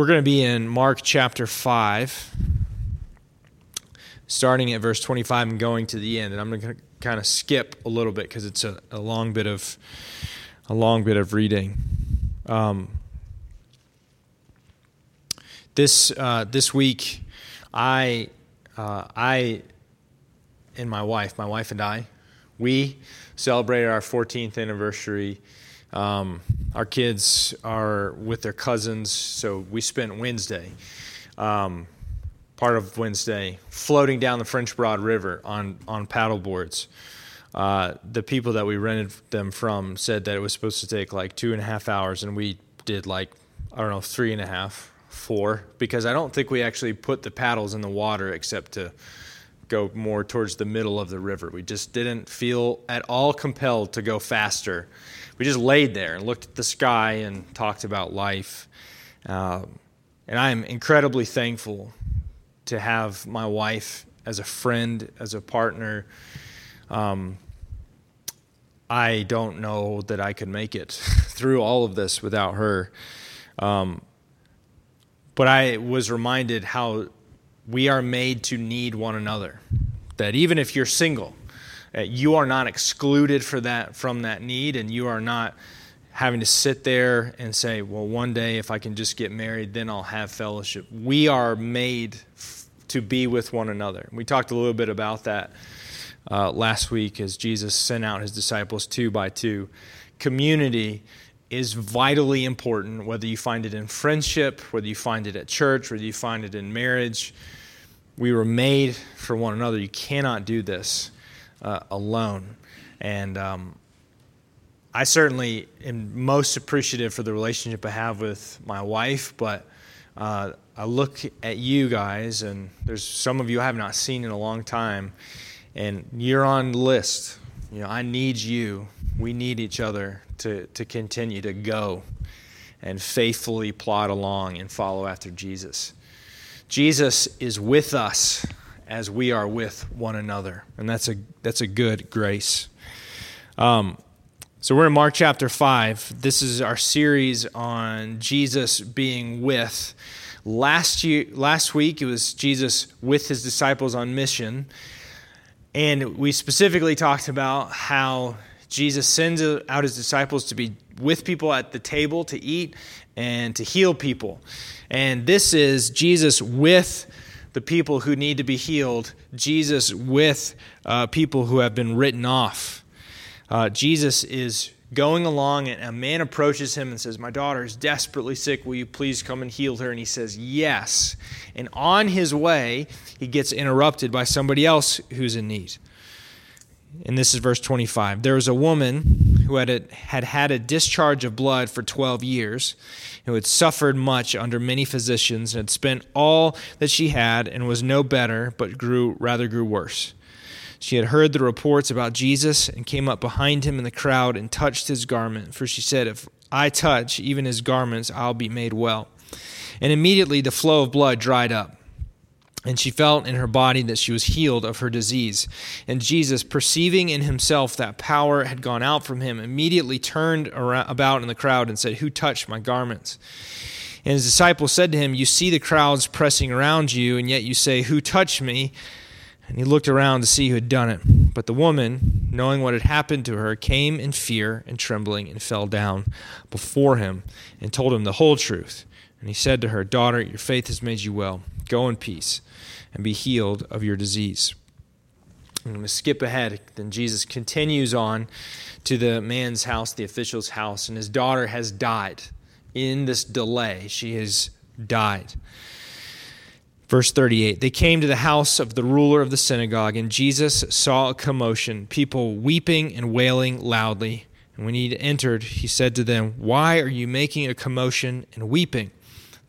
We're going to be in Mark chapter 5, starting at verse 25 and going to the end. And I'm going to kind of skip a little bit because it's a, a, long bit of a long bit of reading. Um, this uh, this week, I uh, I and my wife, my wife and I, we celebrated our 14th anniversary um, our kids are with their cousins, so we spent Wednesday, um, part of Wednesday, floating down the French Broad River on, on paddle boards. Uh, the people that we rented them from said that it was supposed to take like two and a half hours, and we did like, I don't know, three and a half, four, because I don't think we actually put the paddles in the water except to go more towards the middle of the river. We just didn't feel at all compelled to go faster we just laid there and looked at the sky and talked about life. Uh, and I am incredibly thankful to have my wife as a friend, as a partner. Um, I don't know that I could make it through all of this without her. Um, but I was reminded how we are made to need one another. That even if you're single, uh, you are not excluded for that from that need, and you are not having to sit there and say, "Well, one day if I can just get married, then I'll have fellowship." We are made to be with one another. We talked a little bit about that uh, last week as Jesus sent out his disciples two by two. Community is vitally important, whether you find it in friendship, whether you find it at church, whether you find it in marriage. We were made for one another. You cannot do this uh, alone. And um, I certainly am most appreciative for the relationship I have with my wife, but uh, I look at you guys, and there's some of you I have not seen in a long time, and you're on the list. You know, I need you. We need each other to, to continue to go and faithfully plod along and follow after Jesus. Jesus is with us as we are with one another. And that's a, that's a good grace. Um, so we're in Mark chapter 5. This is our series on Jesus being with. Last, year, last week, it was Jesus with his disciples on mission. And we specifically talked about how Jesus sends out his disciples to be with people at the table to eat and to heal people. And this is Jesus with the people who need to be healed, Jesus with uh, people who have been written off. Uh, Jesus is going along, and a man approaches him and says, My daughter is desperately sick. Will you please come and heal her? And he says, Yes. And on his way, he gets interrupted by somebody else who's in need. And this is verse 25. There was a woman who had, a, had had a discharge of blood for 12 years who had suffered much under many physicians and had spent all that she had and was no better, but grew rather grew worse. She had heard the reports about Jesus and came up behind him in the crowd and touched his garment, for she said, If I touch even his garments, I'll be made well. And immediately the flow of blood dried up. And she felt in her body that she was healed of her disease. And Jesus, perceiving in himself that power had gone out from him, immediately turned about in the crowd and said, Who touched my garments? And his disciples said to him, You see the crowds pressing around you, and yet you say, Who touched me? And he looked around to see who had done it. But the woman, knowing what had happened to her, came in fear and trembling and fell down before him and told him the whole truth. And he said to her, Daughter, your faith has made you well. Go in peace and be healed of your disease. I'm going to skip ahead. Then Jesus continues on to the man's house, the official's house, and his daughter has died. In this delay, she has died. Verse 38 They came to the house of the ruler of the synagogue, and Jesus saw a commotion, people weeping and wailing loudly. And when he entered, he said to them, Why are you making a commotion and weeping?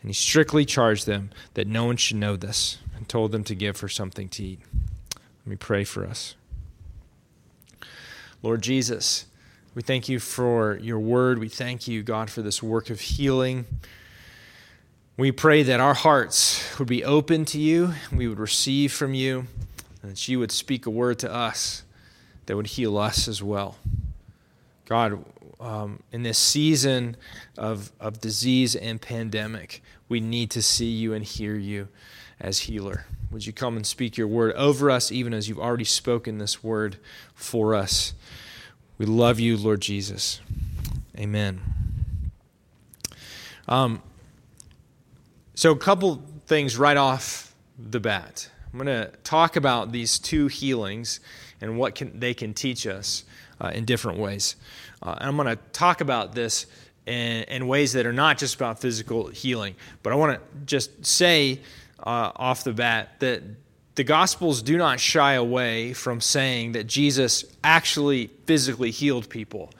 And he strictly charged them that no one should know this and told them to give her something to eat. Let me pray for us. Lord Jesus, we thank you for your word. We thank you, God, for this work of healing. We pray that our hearts would be open to you, we would receive from you, and that you would speak a word to us that would heal us as well. God, um, in this season of, of disease and pandemic, we need to see you and hear you as healer. Would you come and speak your word over us, even as you've already spoken this word for us? We love you, Lord Jesus. Amen. Um, so, a couple things right off the bat. I'm going to talk about these two healings and what can, they can teach us in different ways. Uh, and I'm going to talk about this in, in, ways that are not just about physical healing, but I want to just say uh, off the bat that the Gospels do not shy away from saying that Jesus actually physically healed people.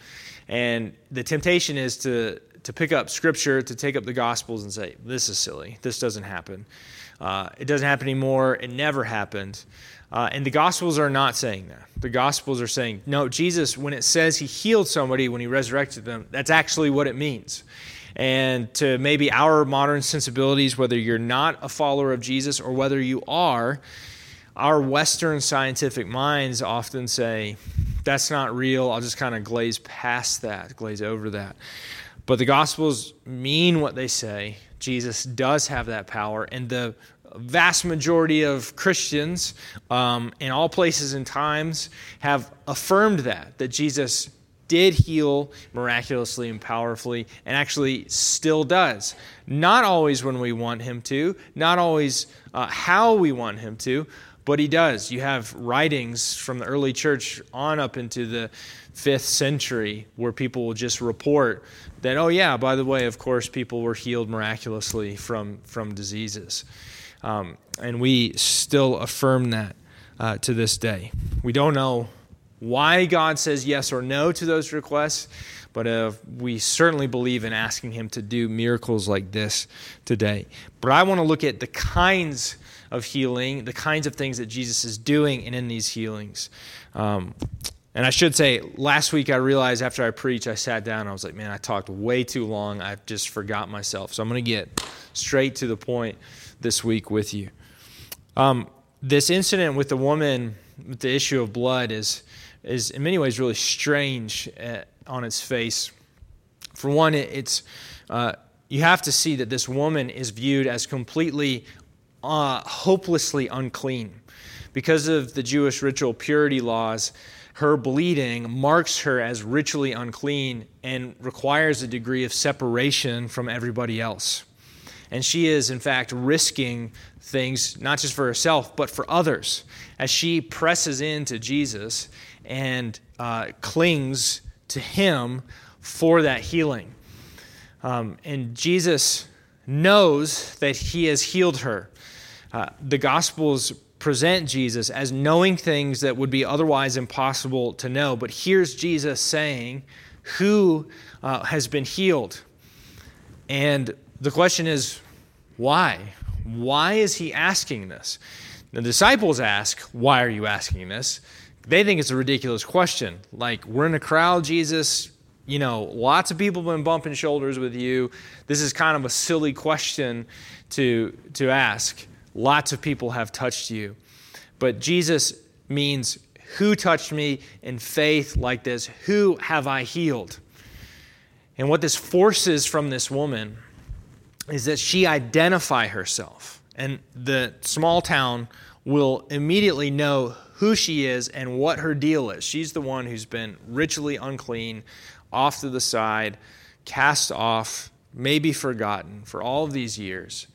And the temptation is to, to pick up Scripture, to take up the Gospels and say, this is silly. This doesn't happen. Uh, it doesn't happen anymore. It never happened. Uh, and the Gospels are not saying that. The Gospels are saying, no, Jesus, when it says he healed somebody when he resurrected them, that's actually what it means. And to maybe our modern sensibilities, whether you're not a follower of Jesus or whether you are, our Western scientific minds often say, that's not real. I'll just kind of glaze past that, glaze over that. But the Gospels mean what they say. Jesus does have that power. And the vast majority of Christians um, in all places and times have affirmed that, that Jesus did heal miraculously and powerfully, and actually still does. Not always when we want him to, not always uh, how we want him to, but he does. You have writings from the early church on up into the fifth century where people will just report that, oh, yeah, by the way, of course, people were healed miraculously from, from diseases. Um, and we still affirm that uh, to this day. We don't know why God says yes or no to those requests, but uh, we certainly believe in asking Him to do miracles like this today. But I want to look at the kinds of healing, the kinds of things that Jesus is doing and in these healings. Um, and I should say, last week I realized after I preached, I sat down I was like, man, I talked way too long. I just forgot myself. So I'm going to get straight to the point this week with you. Um, this incident with the woman with the issue of blood is, is in many ways really strange at, uh, on its face. For one, it's uh, you have to see that this woman is viewed as completely, uh, hopelessly unclean. Because of the Jewish ritual purity laws, her bleeding marks her as ritually unclean and requires a degree of separation from everybody else. And she is, in fact, risking things, not just for herself, but for others, as she presses into Jesus and uh, clings to him for that healing. Um, and Jesus knows that he has healed her. Uh, the Gospels present Jesus as knowing things that would be otherwise impossible to know. But here's Jesus saying, Who uh, has been healed? And the question is, why? Why is he asking this? The disciples ask, Why are you asking this? They think it's a ridiculous question. Like, we're in a crowd, Jesus, you know, lots of people have been bumping shoulders with you. This is kind of a silly question to, to ask. Lots of people have touched you. But Jesus means, Who touched me in faith like this? Who have I healed? And what this forces from this woman is that she identify herself. And the small town will immediately know who she is and what her deal is. She's the one who's been ritually unclean, off to the side, cast off, maybe forgotten for all of these years.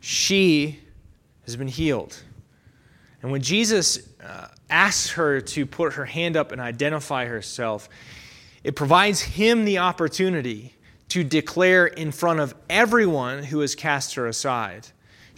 She has been healed. And when Jesus uh, asks her to put her hand up and identify herself, it provides him the opportunity to declare in front of everyone who has cast her aside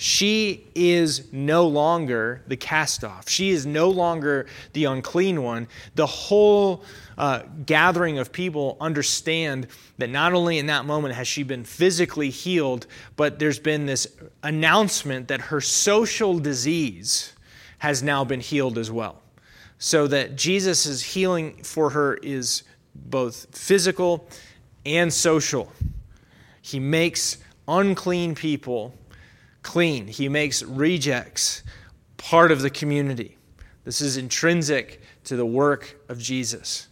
She is no longer the cast off. She is no longer the unclean one. The whole uh, gathering of people understand that not only in that moment has she been physically healed, but there's been this announcement that her social disease has now been healed as well. So that Jesus' healing for her is both physical and social. He makes unclean people clean, He makes rejects part of the community. This is intrinsic to the work of Jesus.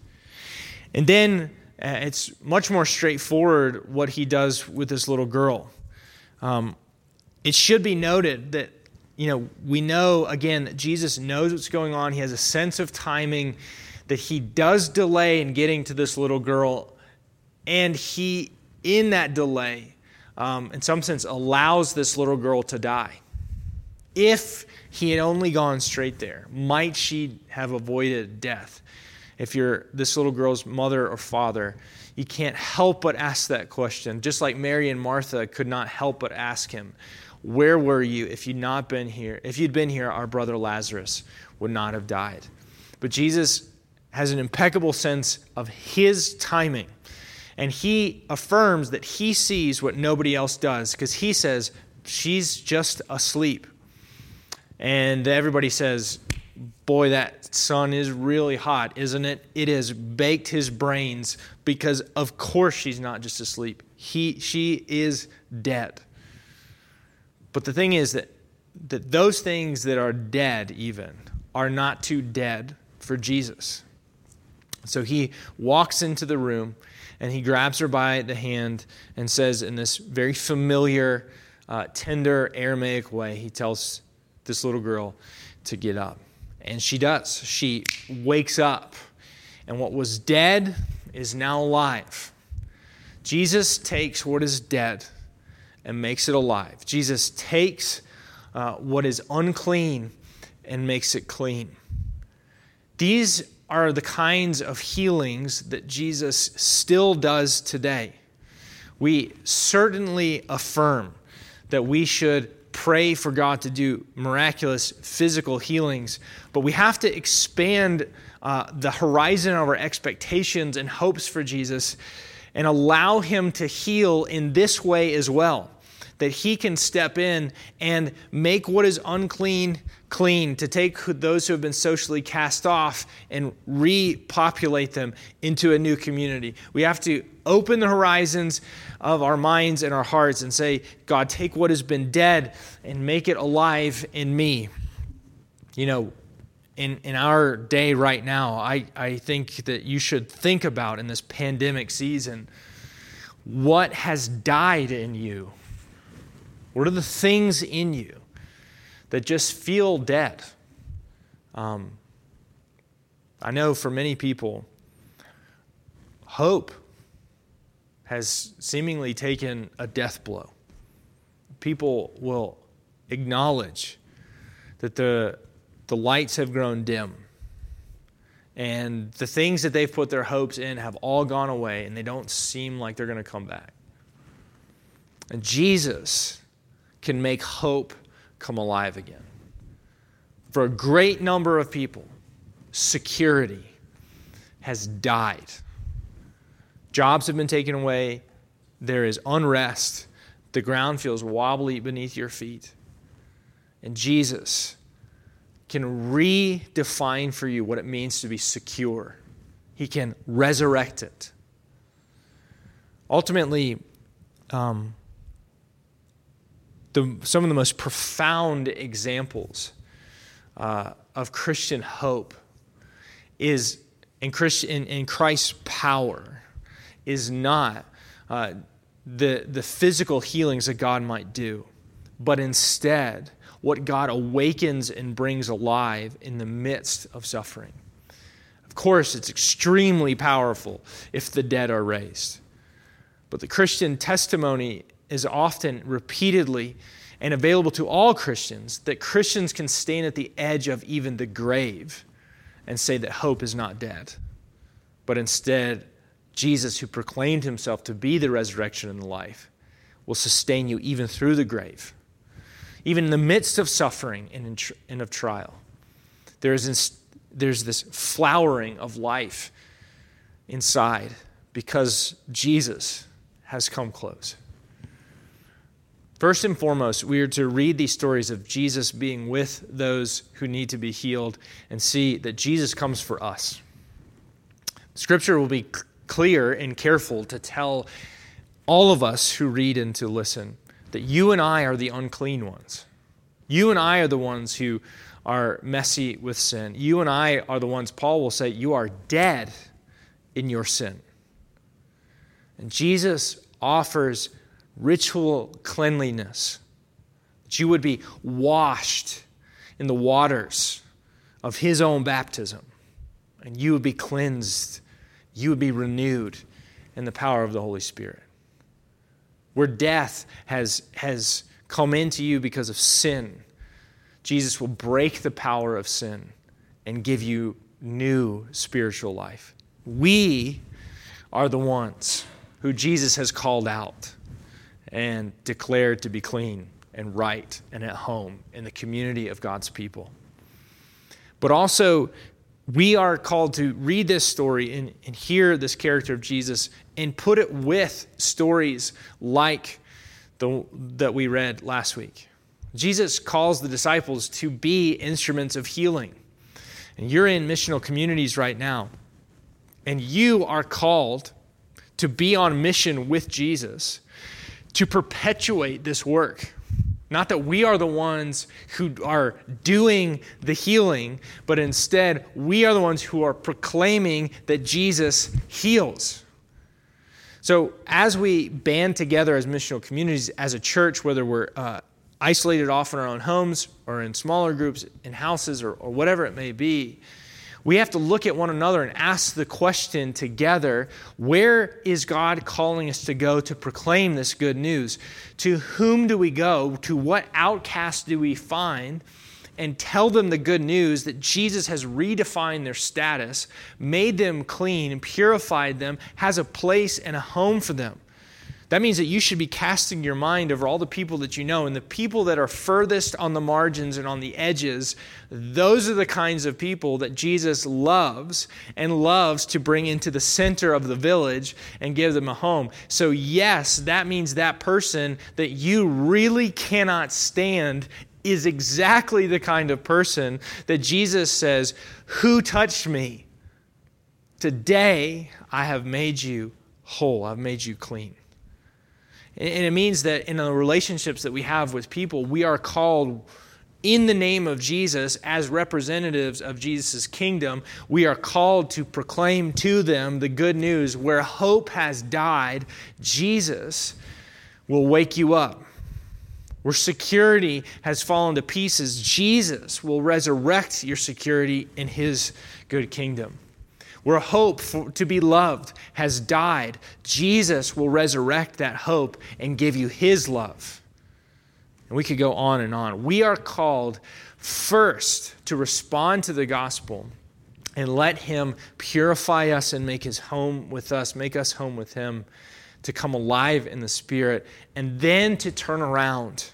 And then uh, it's much more straightforward what he does with this little girl. Um, it should be noted that, you know, we know, again, that Jesus knows what's going on. He has a sense of timing, that he does delay in getting to this little girl. And he, in that delay, um, in some sense, allows this little girl to die. If he had only gone straight there, might she have avoided death? If you're this little girl's mother or father, you can't help but ask that question. Just like Mary and Martha could not help but ask him, Where were you if you'd not been here? If you'd been here, our brother Lazarus would not have died. But Jesus has an impeccable sense of his timing. And he affirms that he sees what nobody else does because he says, She's just asleep. And everybody says, Boy, that sun is really hot, isn't it? It has baked his brains because, of course, she's not just asleep. He, she is dead. But the thing is that, that those things that are dead, even, are not too dead for Jesus. So he walks into the room and he grabs her by the hand and says, in this very familiar, uh, tender Aramaic way, he tells this little girl to get up. And she does. She wakes up. And what was dead is now alive. Jesus takes what is dead and makes it alive. Jesus takes uh, what is unclean and makes it clean. These are the kinds of healings that Jesus still does today. We certainly affirm that we should pray for God to do miraculous physical healings, but we have to expand uh, the horizon of our expectations and hopes for Jesus and allow Him to heal in this way as well that he can step in and make what is unclean clean, to take those who have been socially cast off and repopulate them into a new community. We have to open the horizons of our minds and our hearts and say, God, take what has been dead and make it alive in me. You know, in, in our day right now, I, I think that you should think about in this pandemic season what has died in you what are the things in you that just feel dead? Um, I know for many people, hope has seemingly taken a death blow. People will acknowledge that the, the lights have grown dim and the things that they've put their hopes in have all gone away and they don't seem like they're going to come back. And Jesus can make hope come alive again. For a great number of people, security has died. Jobs have been taken away. There is unrest. The ground feels wobbly beneath your feet. And Jesus can redefine for you what it means to be secure. He can resurrect it. Ultimately, um, the, some of the most profound examples uh, of Christian hope is in, in Christ's power is not uh, the, the physical healings that God might do, but instead what God awakens and brings alive in the midst of suffering. Of course, it's extremely powerful if the dead are raised. But the Christian testimony is often repeatedly and available to all Christians that Christians can stand at the edge of even the grave and say that hope is not dead. But instead, Jesus, who proclaimed himself to be the resurrection and the life, will sustain you even through the grave. even in the midst of suffering and, of trial. There is there's this flowering of life inside because Jesus has come close. First and foremost, we are to read these stories of Jesus being with those who need to be healed and see that Jesus comes for us. Scripture will be clear and careful to tell all of us who read and to listen that you and I are the unclean ones. You and I are the ones who are messy with sin. You and I are the ones, Paul will say, you are dead in your sin. And Jesus offers ritual cleanliness, that you would be washed in the waters of his own baptism, and you would be cleansed, you would be renewed in the power of the Holy Spirit. Where death has, has come into you because of sin, Jesus will break the power of sin and give you new spiritual life. We are the ones who Jesus has called out and declared to be clean and right and at home in the community of God's people. But also, we are called to read this story and, and hear this character of Jesus and put it with stories like the, that we read last week. Jesus calls the disciples to be instruments of healing. And you're in missional communities right now, and you are called to be on mission with Jesus to perpetuate this work. Not that we are the ones who are doing the healing, but instead we are the ones who are proclaiming that Jesus heals. So, as we band together as missional communities, as a church, whether we're uh, isolated off in our own homes or in smaller groups, in houses, or, or whatever it may be, we have to look at one another and ask the question together where is God calling us to go to proclaim this good news? To whom do we go? To what outcast do we find? And tell them the good news that Jesus has redefined their status, made them clean, and purified them, has a place and a home for them. That means that you should be casting your mind over all the people that you know. And the people that are furthest on the margins and on the edges, those are the kinds of people that Jesus loves and loves to bring into the center of the village and give them a home. So, yes, that means that person that you really cannot stand is exactly the kind of person that Jesus says, Who touched me? Today I have made you whole, I've made you clean. And it means that in the relationships that we have with people, we are called in the name of Jesus as representatives of Jesus' kingdom. We are called to proclaim to them the good news where hope has died, Jesus will wake you up. Where security has fallen to pieces, Jesus will resurrect your security in his good kingdom where hope for, to be loved has died, Jesus will resurrect that hope and give you his love. And we could go on and on. We are called first to respond to the gospel and let him purify us and make his home with us, make us home with him, to come alive in the spirit, and then to turn around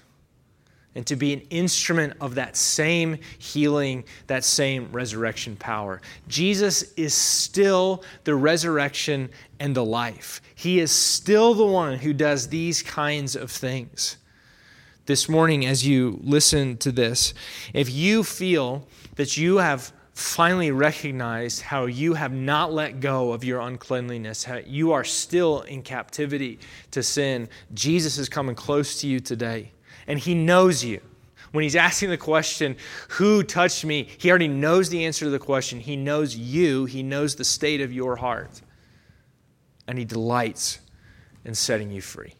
and to be an instrument of that same healing, that same resurrection power. Jesus is still the resurrection and the life. He is still the one who does these kinds of things. This morning, as you listen to this, if you feel that you have finally recognized how you have not let go of your uncleanliness, how you are still in captivity to sin, Jesus is coming close to you today and He knows you. When He's asking the question, Who touched me? He already knows the answer to the question. He knows you, He knows the state of your heart. And He delights in setting you free.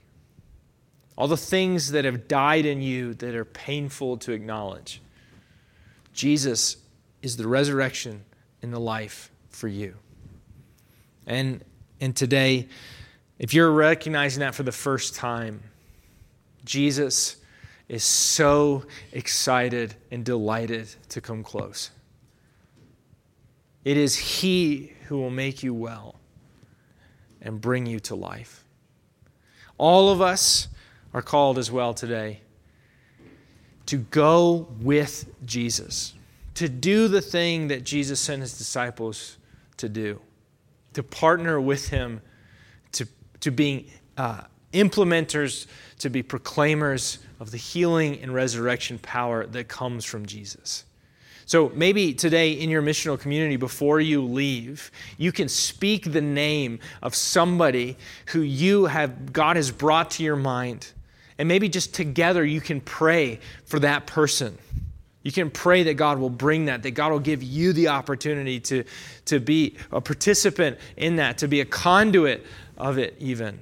All the things that have died in you that are painful to acknowledge. Jesus is the resurrection and the life for you. And, and today, if you're recognizing that for the first time, Jesus is so excited and delighted to come close. It is He who will make you well and bring you to life. All of us are called as well today to go with Jesus, to do the thing that Jesus sent his disciples to do, to partner with him, to, to being uh, implementers, to be proclaimers of the healing and resurrection power that comes from Jesus. So maybe today in your missional community, before you leave, you can speak the name of somebody who you have, God has brought to your mind. And maybe just together you can pray for that person. You can pray that God will bring that, that God will give you the opportunity to, to be a participant in that, to be a conduit of it, even.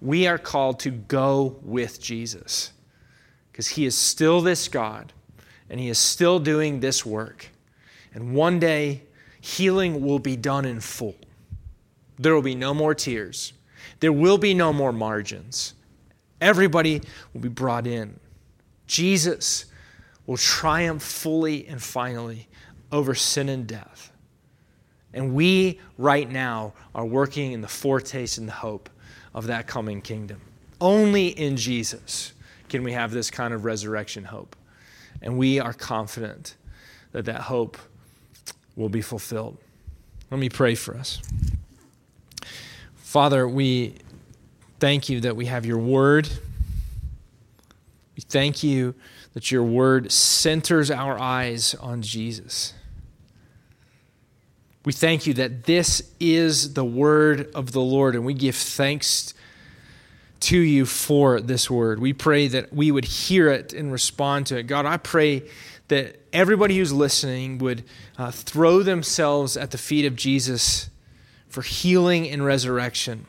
We are called to go with Jesus because he is still this God and He is still doing this work. And one day, healing will be done in full. There will be no more tears, there will be no more margins. Everybody will be brought in. Jesus will triumph fully and finally over sin and death. And we, right now, are working in the foretaste and the hope of that coming kingdom. Only in Jesus can we have this kind of resurrection hope. And we are confident that that hope will be fulfilled. Let me pray for us. Father, we thank you that we have your word. We thank you that your word centers our eyes on Jesus. We thank you that this is the word of the Lord, and we give thanks to you for this word. We pray that we would hear it and respond to it. God, I pray that everybody who's listening would uh, throw themselves at the feet of Jesus for healing and resurrection.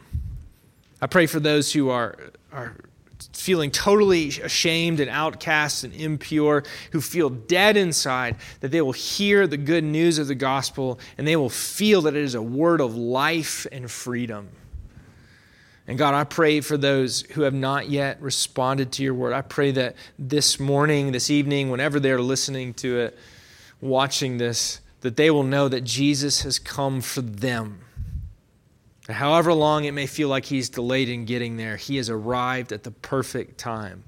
I pray for those who are, are feeling totally ashamed and outcast and impure, who feel dead inside, that they will hear the good news of the gospel and they will feel that it is a word of life and freedom. And God, I pray for those who have not yet responded to your word. I pray that this morning, this evening, whenever they're listening to it, watching this, that they will know that Jesus has come for them. However long it may feel like he's delayed in getting there, he has arrived at the perfect time.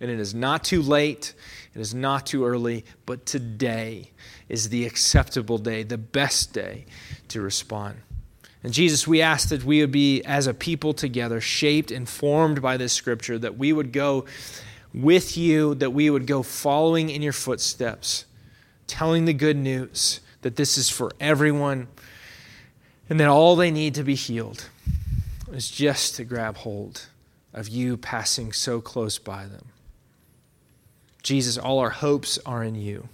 And it is not too late, it is not too early, but today is the acceptable day, the best day to respond. And Jesus, we ask that we would be, as a people together, shaped and formed by this scripture, that we would go with you, that we would go following in your footsteps, telling the good news that this is for everyone, and that all they need to be healed is just to grab hold of you passing so close by them. Jesus, all our hopes are in you.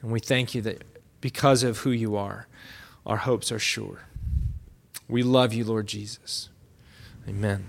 And we thank you that because of who you are, our hopes are sure. We love you, Lord Jesus. Amen.